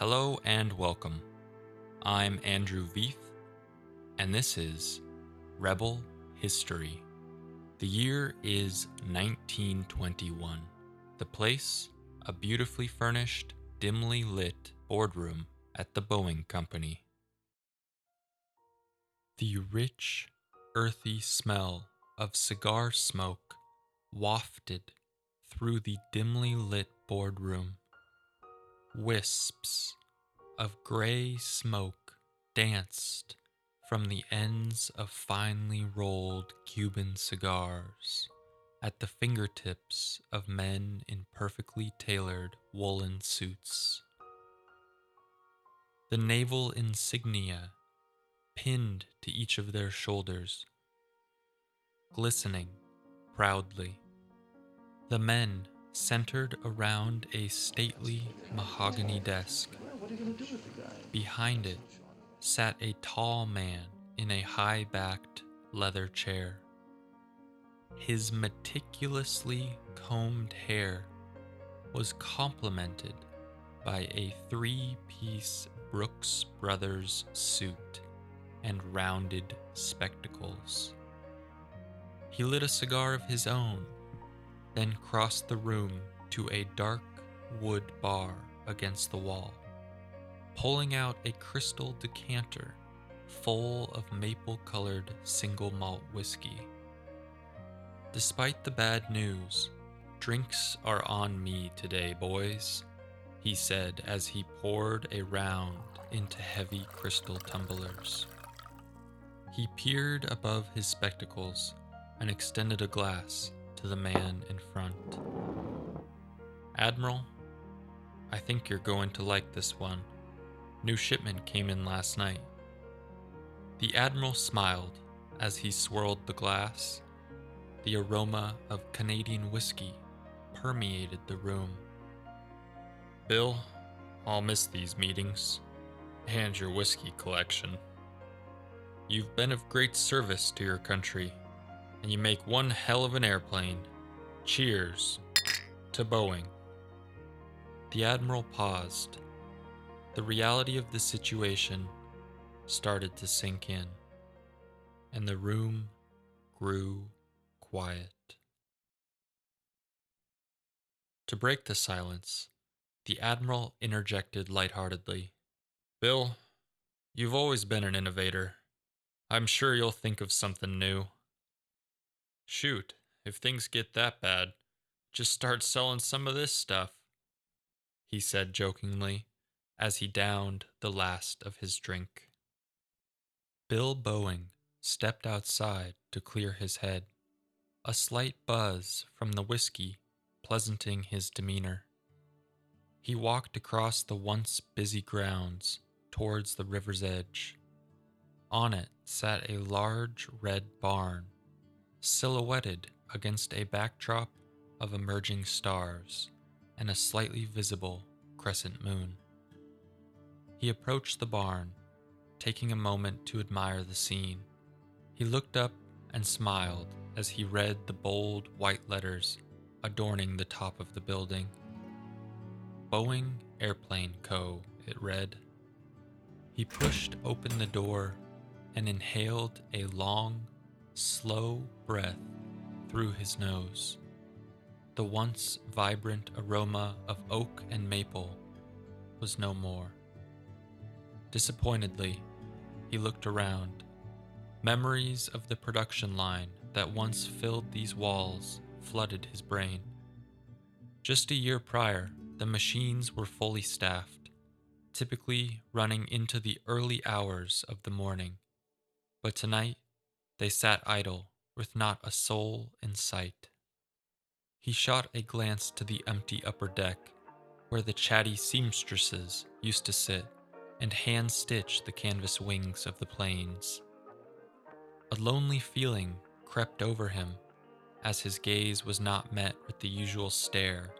Hello and welcome. I'm Andrew Veith, and this is Rebel History. The year is 1921. The place, a beautifully furnished, dimly lit boardroom at the Boeing Company. The rich, earthy smell of cigar smoke wafted through the dimly lit boardroom. Wisps of gray smoke danced from the ends of finely rolled Cuban cigars at the fingertips of men in perfectly tailored woolen suits. The naval insignia pinned to each of their shoulders, glistening proudly. The men centered around a stately mahogany desk. Behind it sat a tall man in a high backed leather chair. His meticulously combed hair was complemented by a three piece Brooks Brothers suit and rounded spectacles. He lit a cigar of his own, then crossed the room to a dark wood bar against the wall, pulling out a crystal decanter full of maple colored single malt whiskey. Despite the bad news, drinks are on me today, boys, he said as he poured a round into heavy crystal tumblers. He peered above his spectacles and extended a glass to the man in front. Admiral, I think you're going to like this one. New shipment came in last night. The Admiral smiled as he swirled the glass the aroma of Canadian whiskey permeated the room. Bill, I'll miss these meetings and your whiskey collection. You've been of great service to your country, and you make one hell of an airplane. Cheers to Boeing. The Admiral paused. The reality of the situation started to sink in, and the room grew quiet. To break the silence, the Admiral interjected lightheartedly. Bill, you've always been an innovator. I'm sure you'll think of something new. Shoot, if things get that bad, just start selling some of this stuff, he said jokingly as he downed the last of his drink. Bill Boeing stepped outside to clear his head a slight buzz from the whiskey pleasanting his demeanor. He walked across the once busy grounds towards the river's edge. On it sat a large red barn, silhouetted against a backdrop of emerging stars and a slightly visible crescent moon. He approached the barn, taking a moment to admire the scene. He looked up and smiled as he read the bold white letters adorning the top of the building. Boeing Airplane Co., it read. He pushed open the door and inhaled a long, slow breath through his nose. The once vibrant aroma of oak and maple was no more. Disappointedly, he looked around. Memories of the production line that once filled these walls flooded his brain. Just a year prior, the machines were fully staffed, typically running into the early hours of the morning. But tonight, they sat idle with not a soul in sight. He shot a glance to the empty upper deck, where the chatty seamstresses used to sit and hand stitch the canvas wings of the planes. A lonely feeling crept over him as his gaze was not met with the usual stare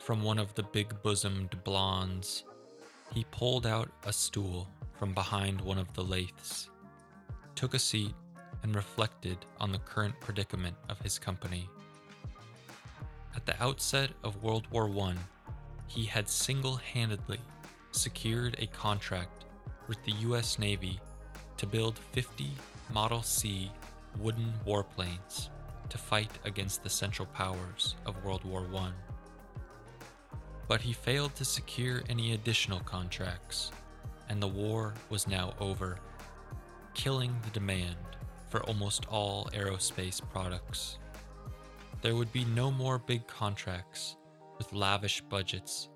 from one of the big bosomed blondes. He pulled out a stool from behind one of the lathes, took a seat, and reflected on the current predicament of his company. At the outset of World War I, he had single handedly secured a contract with the US Navy to build 50 Model C wooden warplanes to fight against the Central Powers of World War I. But he failed to secure any additional contracts, and the war was now over, killing the demand for almost all aerospace products. There would be no more big contracts with lavish budgets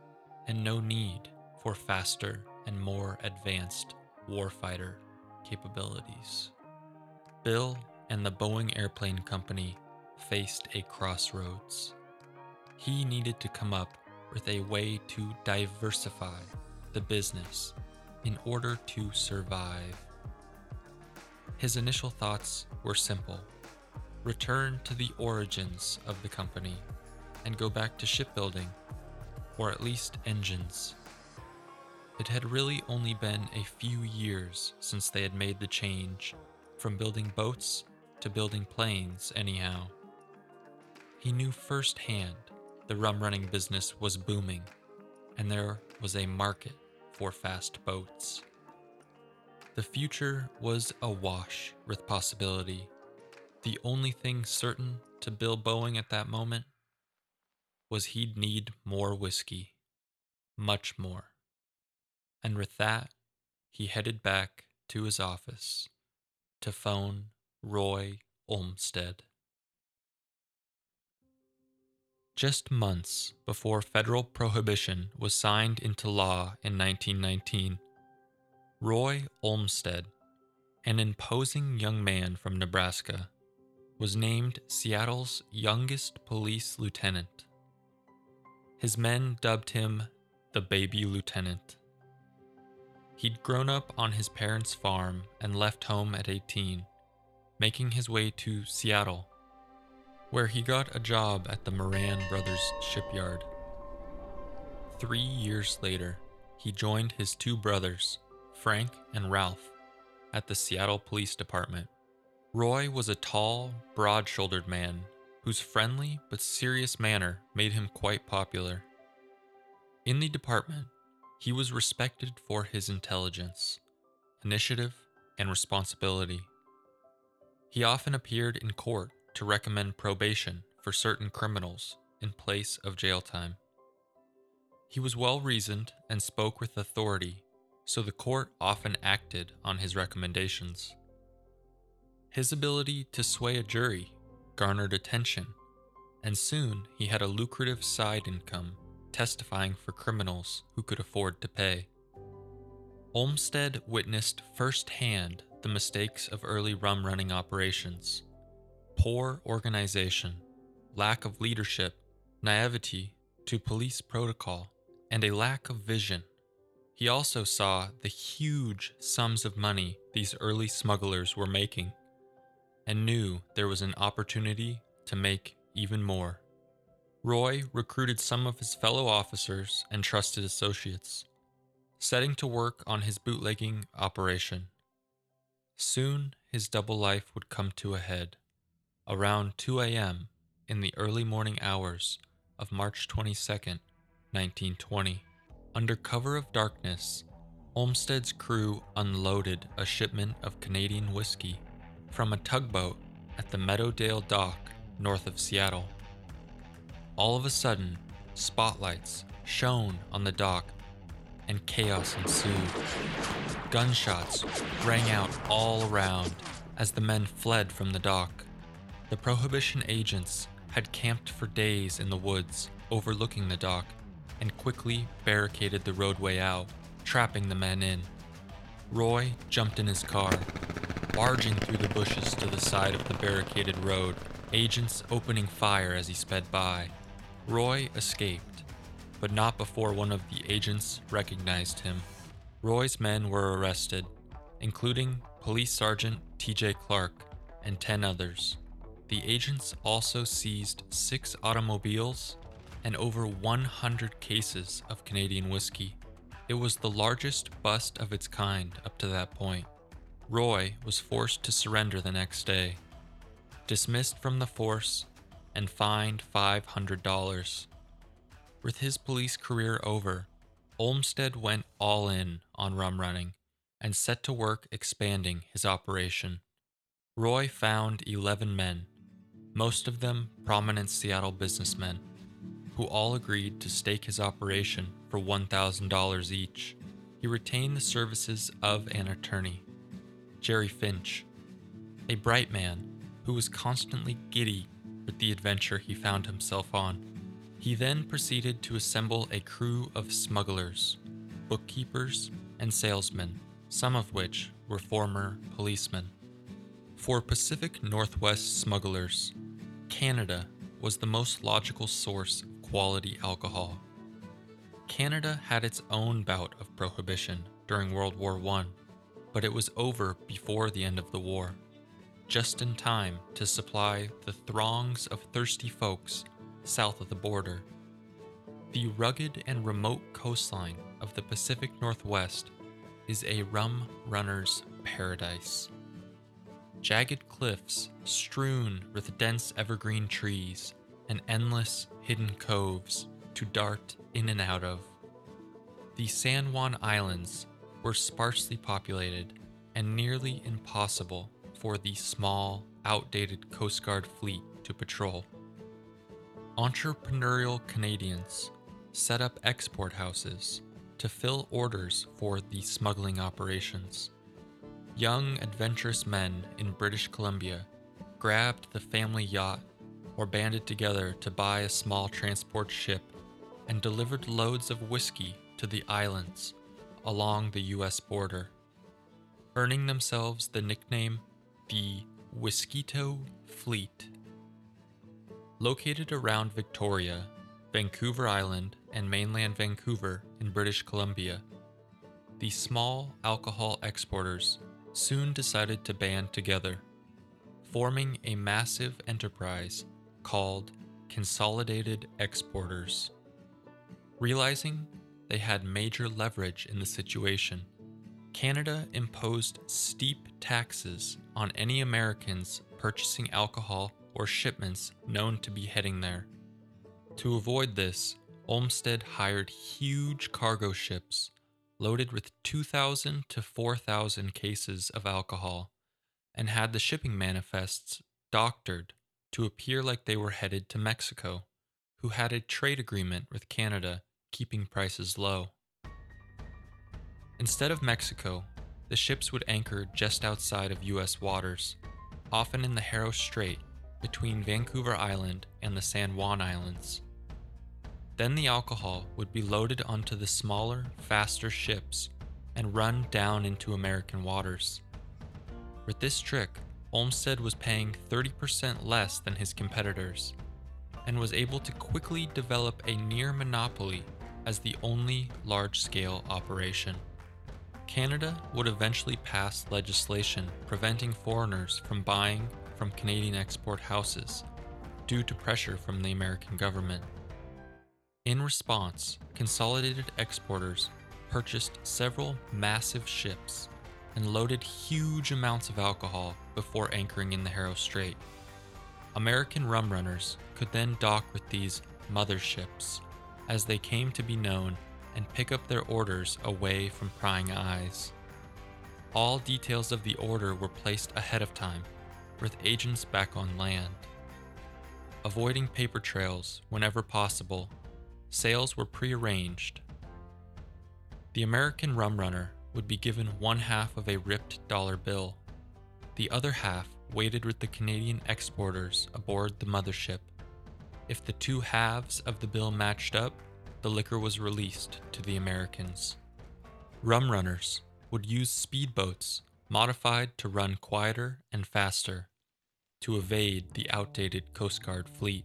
and no need for faster and more advanced warfighter capabilities. Bill and the Boeing Airplane Company faced a crossroads. He needed to come up with a way to diversify the business in order to survive. His initial thoughts were simple return to the origins of the company and go back to shipbuilding, or at least engines. It had really only been a few years since they had made the change from building boats to building planes, anyhow. He knew firsthand the rum running business was booming, and there was a market for fast boats. The future was awash with possibility. The only thing certain to Bill Boeing at that moment was he'd need more whiskey. Much more. And with that, he headed back to his office to phone Roy Olmstead. Just months before federal prohibition was signed into law in 1919, Roy Olmstead, an imposing young man from Nebraska, was named Seattle's youngest police lieutenant. His men dubbed him the Baby Lieutenant. He'd grown up on his parents' farm and left home at 18, making his way to Seattle, where he got a job at the Moran Brothers shipyard. Three years later, he joined his two brothers, Frank and Ralph, at the Seattle Police Department. Roy was a tall, broad shouldered man whose friendly but serious manner made him quite popular. In the department, he was respected for his intelligence, initiative, and responsibility. He often appeared in court to recommend probation for certain criminals in place of jail time. He was well reasoned and spoke with authority, so the court often acted on his recommendations. His ability to sway a jury garnered attention, and soon he had a lucrative side income testifying for criminals who could afford to pay. Olmstead witnessed firsthand the mistakes of early rum running operations poor organization, lack of leadership, naivety to police protocol, and a lack of vision. He also saw the huge sums of money these early smugglers were making and knew there was an opportunity to make even more. Roy recruited some of his fellow officers and trusted associates, setting to work on his bootlegging operation. Soon his double life would come to a head. Around 2 a.m. in the early morning hours of March 22, 1920, under cover of darkness, Olmstead's crew unloaded a shipment of Canadian whiskey from a tugboat at the Meadowdale dock north of Seattle. All of a sudden, spotlights shone on the dock and chaos ensued. Gunshots rang out all around as the men fled from the dock. The Prohibition agents had camped for days in the woods overlooking the dock and quickly barricaded the roadway out, trapping the men in. Roy jumped in his car, barging through the bushes to the side of the barricaded road, agents opening fire as he sped by. Roy escaped, but not before one of the agents recognized him. Roy's men were arrested, including Police Sergeant TJ Clark and 10 others. The agents also seized six automobiles and over 100 cases of Canadian whiskey. It was the largest bust of its kind up to that point. Roy was forced to surrender the next day. Dismissed from the force, and fined $500. With his police career over, Olmstead went all in on rum running and set to work expanding his operation. Roy found 11 men, most of them prominent Seattle businessmen, who all agreed to stake his operation for $1,000 each. He retained the services of an attorney, Jerry Finch, a bright man who was constantly giddy with the adventure he found himself on. He then proceeded to assemble a crew of smugglers, bookkeepers, and salesmen, some of which were former policemen. For Pacific Northwest smugglers, Canada was the most logical source quality alcohol. Canada had its own bout of prohibition during World War I, but it was over before the end of the war just in time to supply the throngs of thirsty folks south of the border. The rugged and remote coastline of the Pacific Northwest is a rum runner's paradise. Jagged cliffs strewn with dense evergreen trees and endless hidden coves to dart in and out of. The San Juan Islands were sparsely populated and nearly impossible for the small, outdated Coast Guard fleet to patrol. Entrepreneurial Canadians set up export houses to fill orders for the smuggling operations. Young, adventurous men in British Columbia grabbed the family yacht or banded together to buy a small transport ship and delivered loads of whiskey to the islands along the US border, earning themselves the nickname the Whiskito Fleet. Located around Victoria, Vancouver Island, and mainland Vancouver in British Columbia, the small alcohol exporters soon decided to band together, forming a massive enterprise called Consolidated Exporters. Realizing they had major leverage in the situation, Canada imposed steep taxes on any Americans purchasing alcohol or shipments known to be heading there. To avoid this, Olmstead hired huge cargo ships loaded with 2,000 to 4,000 cases of alcohol and had the shipping manifests doctored to appear like they were headed to Mexico, who had a trade agreement with Canada keeping prices low. Instead of Mexico, the ships would anchor just outside of U.S. waters, often in the Haro Strait between Vancouver Island and the San Juan Islands. Then the alcohol would be loaded onto the smaller, faster ships and run down into American waters. With this trick, Olmstead was paying 30% less than his competitors and was able to quickly develop a near monopoly as the only large scale operation. Canada would eventually pass legislation preventing foreigners from buying from Canadian export houses due to pressure from the American government. In response, consolidated exporters purchased several massive ships and loaded huge amounts of alcohol before anchoring in the Haro Strait. American rum runners could then dock with these mother ships, as they came to be known and pick up their orders away from prying eyes. All details of the order were placed ahead of time, with agents back on land. Avoiding paper trails whenever possible, sales were prearranged. The American rum runner would be given one half of a ripped dollar bill. The other half waited with the Canadian exporters aboard the mothership. If the two halves of the bill matched up, the liquor was released to the Americans. Rum runners would use speedboats modified to run quieter and faster to evade the outdated Coast Guard fleet.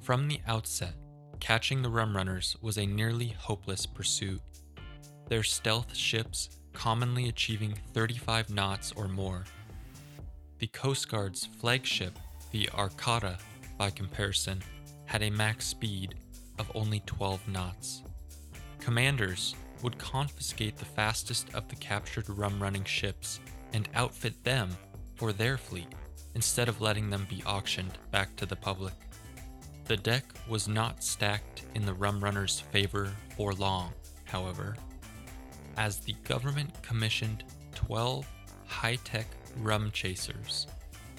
From the outset, catching the rum runners was a nearly hopeless pursuit, their stealth ships commonly achieving 35 knots or more. The Coast Guard's flagship, the Arcata, by comparison, had a max speed of only 12 knots. Commanders would confiscate the fastest of the captured rum running ships and outfit them for their fleet instead of letting them be auctioned back to the public. The deck was not stacked in the rum runners' favor for long, however, as the government commissioned 12 high tech rum chasers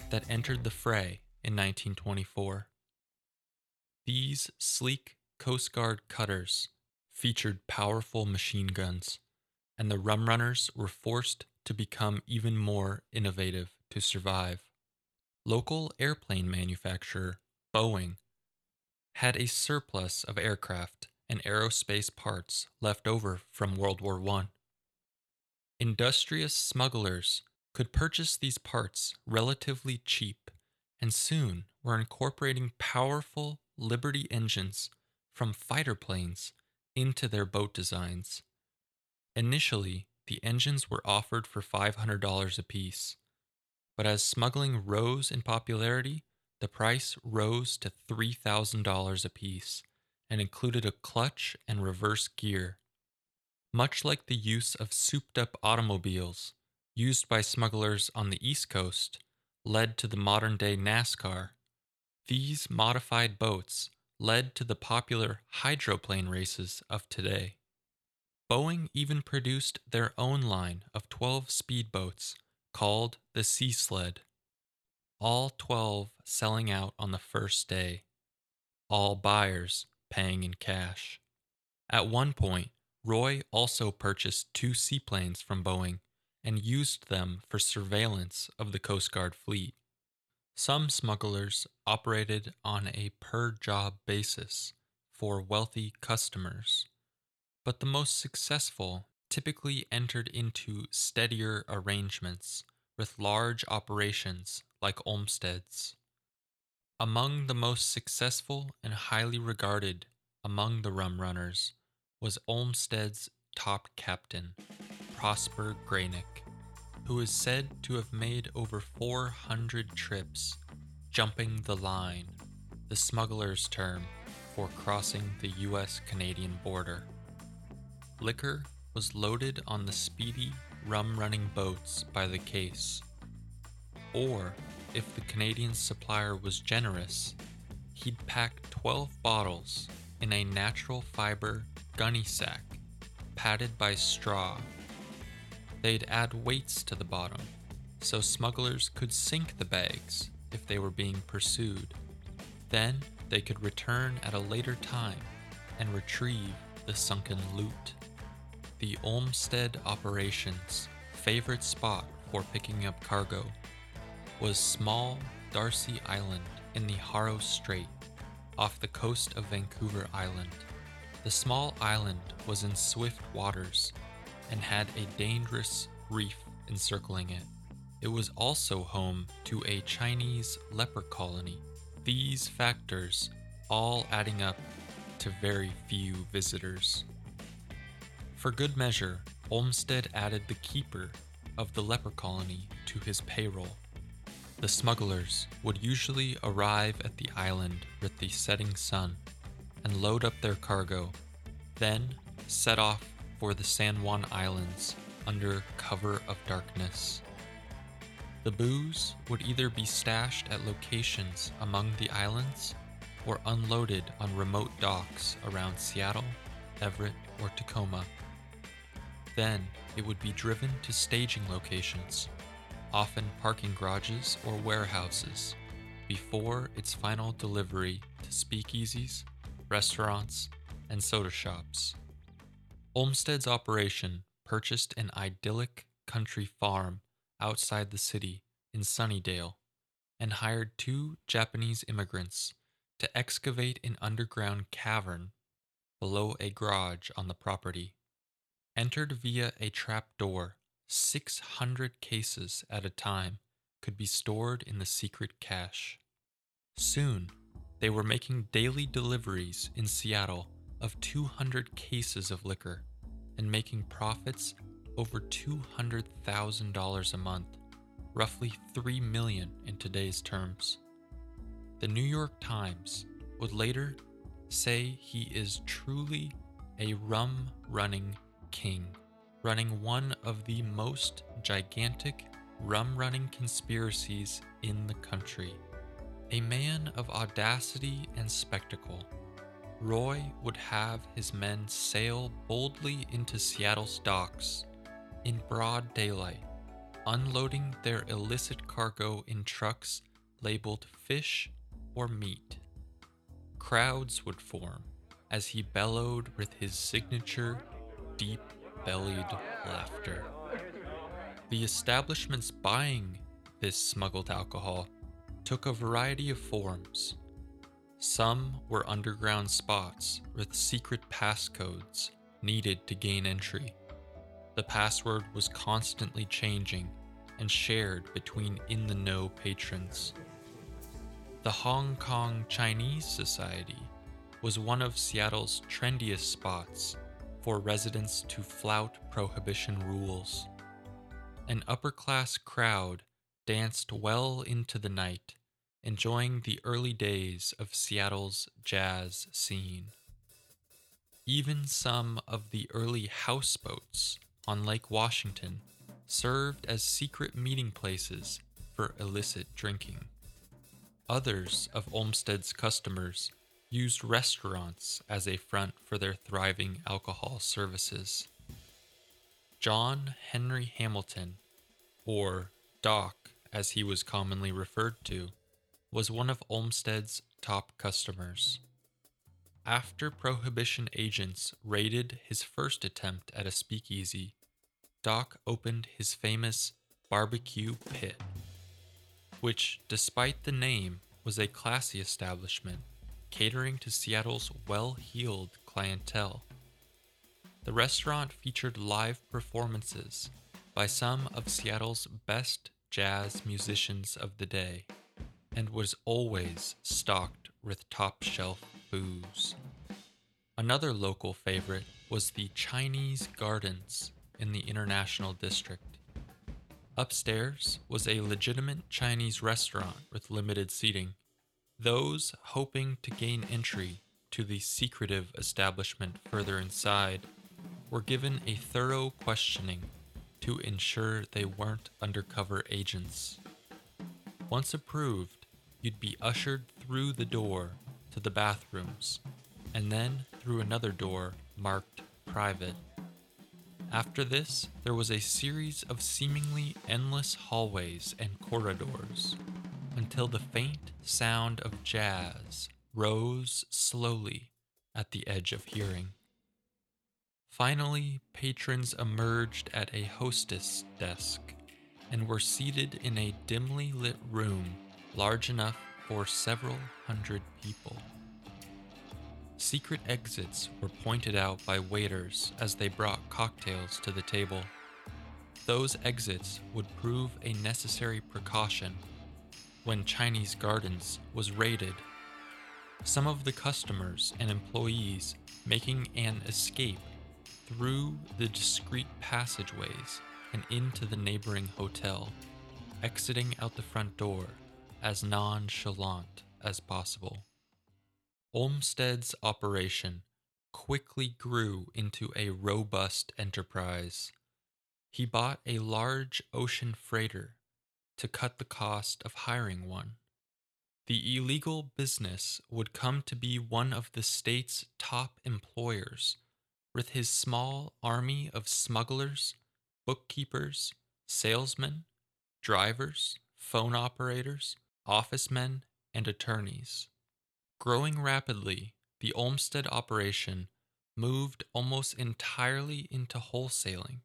that entered the fray in 1924. These sleek Coast Guard cutters featured powerful machine guns, and the rum runners were forced to become even more innovative to survive. Local airplane manufacturer Boeing had a surplus of aircraft and aerospace parts left over from World War I. Industrious smugglers could purchase these parts relatively cheap and soon were incorporating powerful Liberty engines from fighter planes into their boat designs. Initially, the engines were offered for $500 apiece, but as smuggling rose in popularity, the price rose to $3,000 apiece and included a clutch and reverse gear. Much like the use of souped up automobiles used by smugglers on the East Coast led to the modern day NASCAR, these modified boats led to the popular hydroplane races of today. Boeing even produced their own line of 12 speedboats called the Sea Sled, all 12 selling out on the first day, all buyers paying in cash. At one point, Roy also purchased two seaplanes from Boeing and used them for surveillance of the Coast Guard fleet. Some smugglers operated on a per job basis for wealthy customers, but the most successful typically entered into steadier arrangements with large operations like Olmstead's. Among the most successful and highly regarded among the rum runners was Olmstead's top captain, Prosper Graynick who is said to have made over 400 trips, jumping the line, the smuggler's term for crossing the US Canadian border. Liquor was loaded on the speedy, rum running boats by the case. Or, if the Canadian supplier was generous, he'd pack 12 bottles in a natural fiber gunny sack padded by straw they'd add weights to the bottom so smugglers could sink the bags if they were being pursued. Then they could return at a later time and retrieve the sunken loot. The Olmstead operation's favorite spot for picking up cargo was small Darcy Island in the Haro Strait off the coast of Vancouver Island. The small island was in swift waters and had a dangerous reef encircling it. It was also home to a Chinese leper colony. These factors all adding up to very few visitors. For good measure, Olmstead added the keeper of the leper colony to his payroll. The smugglers would usually arrive at the island with the setting sun and load up their cargo, then set off for the San Juan Islands under cover of darkness. The booze would either be stashed at locations among the islands or unloaded on remote docks around Seattle, Everett, or Tacoma. Then it would be driven to staging locations, often parking garages or warehouses, before its final delivery to speakeasies, restaurants, and soda shops. Olmstead's operation purchased an idyllic country farm outside the city in Sunnydale and hired two Japanese immigrants to excavate an underground cavern below a garage on the property. Entered via a trap door, 600 cases at a time could be stored in the secret cache. Soon, they were making daily deliveries in Seattle of 200 cases of liquor and making profits over $200,000 a month, roughly 3 million in today's terms. The New York Times would later say he is truly a rum running king, running one of the most gigantic rum running conspiracies in the country. A man of audacity and spectacle, Roy would have his men sail boldly into Seattle's docks in broad daylight, unloading their illicit cargo in trucks labeled fish or meat. Crowds would form as he bellowed with his signature deep bellied laughter. The establishments buying this smuggled alcohol took a variety of forms. Some were underground spots with secret passcodes needed to gain entry. The password was constantly changing and shared between in the know patrons. The Hong Kong Chinese Society was one of Seattle's trendiest spots for residents to flout prohibition rules. An upper class crowd danced well into the night, enjoying the early days of Seattle's jazz scene. Even some of the early houseboats on Lake Washington served as secret meeting places for illicit drinking. Others of Olmstead's customers used restaurants as a front for their thriving alcohol services. John Henry Hamilton, or Doc as he was commonly referred to, was one of Olmstead's top customers. After Prohibition agents raided his first attempt at a speakeasy, Doc opened his famous Barbecue Pit, which, despite the name, was a classy establishment catering to Seattle's well heeled clientele. The restaurant featured live performances by some of Seattle's best jazz musicians of the day and was always stocked with top shelf booze. Another local favorite was the Chinese Gardens in the International District. Upstairs was a legitimate Chinese restaurant with limited seating those hoping to gain entry to the secretive establishment further inside were given a thorough questioning to ensure they weren't undercover agents. Once approved, you'd be ushered through the door to the bathrooms, and then through another door marked private. After this, there was a series of seemingly endless hallways and corridors until the faint sound of jazz rose slowly at the edge of hearing. Finally, patrons emerged at a hostess desk and were seated in a dimly lit room large enough for several hundred people. Secret exits were pointed out by waiters as they brought cocktails to the table. Those exits would prove a necessary precaution when Chinese Gardens was raided. Some of the customers and employees making an escape through the discreet passageways and into the neighboring hotel, exiting out the front door as nonchalant as possible. Olmstead's operation quickly grew into a robust enterprise. He bought a large ocean freighter to cut the cost of hiring one. The illegal business would come to be one of the state's top employers, with his small army of smugglers, bookkeepers, salesmen, drivers, phone operators, office men, and attorneys. Growing rapidly, the Olmstead operation moved almost entirely into wholesaling,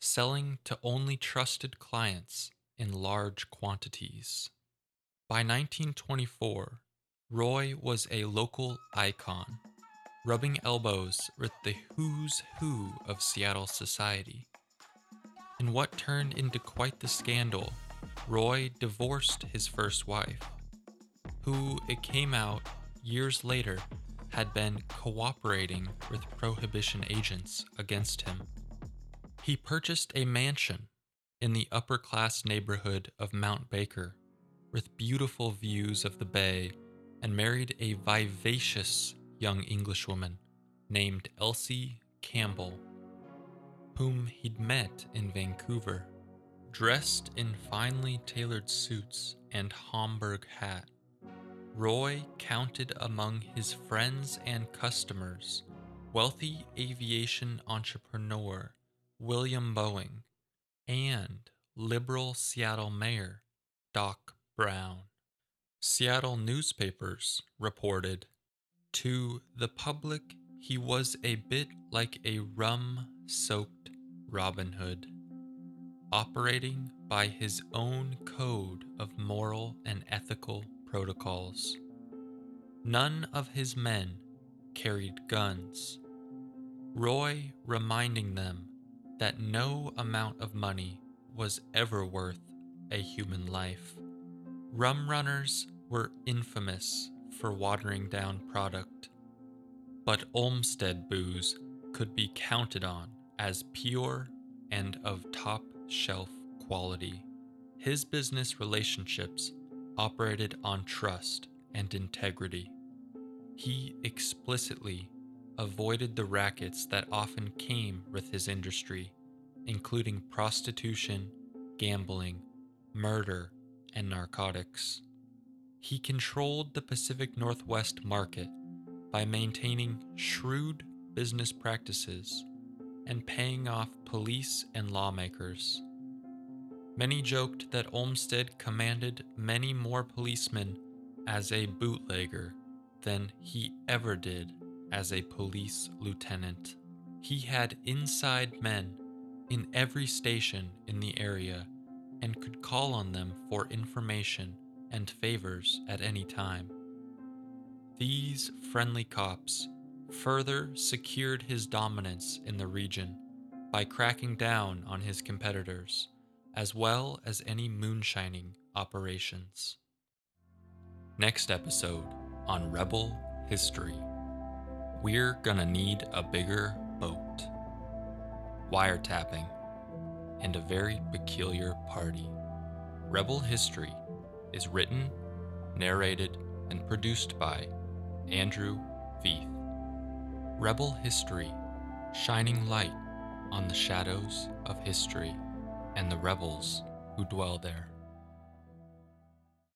selling to only trusted clients in large quantities. By 1924, Roy was a local icon, rubbing elbows with the who's who of Seattle society. In what turned into quite the scandal, Roy divorced his first wife, who, it came out years later, had been cooperating with Prohibition agents against him. He purchased a mansion in the upper class neighborhood of Mount Baker, with beautiful views of the bay, and married a vivacious young Englishwoman named Elsie Campbell, whom he'd met in Vancouver, dressed in finely tailored suits and Homburg hat. Roy counted among his friends and customers wealthy aviation entrepreneur William Boeing and liberal Seattle Mayor Doc Brown. Seattle newspapers reported To the public, he was a bit like a rum soaked Robin Hood, operating by his own code of moral and ethical protocols. None of his men carried guns. Roy reminding them that no amount of money was ever worth a human life. Rum runners were infamous for watering down product, but Olmstead booze could be counted on as pure and of top shelf quality. His business relationships operated on trust and integrity. He explicitly avoided the rackets that often came with his industry, including prostitution, gambling, murder, and narcotics. He controlled the Pacific Northwest market by maintaining shrewd business practices and paying off police and lawmakers. Many joked that Olmstead commanded many more policemen as a bootlegger than he ever did as a police lieutenant. He had inside men in every station in the area and could call on them for information and favors at any time. These friendly cops further secured his dominance in the region by cracking down on his competitors, as well as any moonshining operations. Next episode on Rebel History. We're gonna need a bigger boat. Wiretapping and a very peculiar party. Rebel History is written, narrated, and produced by Andrew Veith. Rebel History, shining light on the shadows of history and the rebels who dwell there.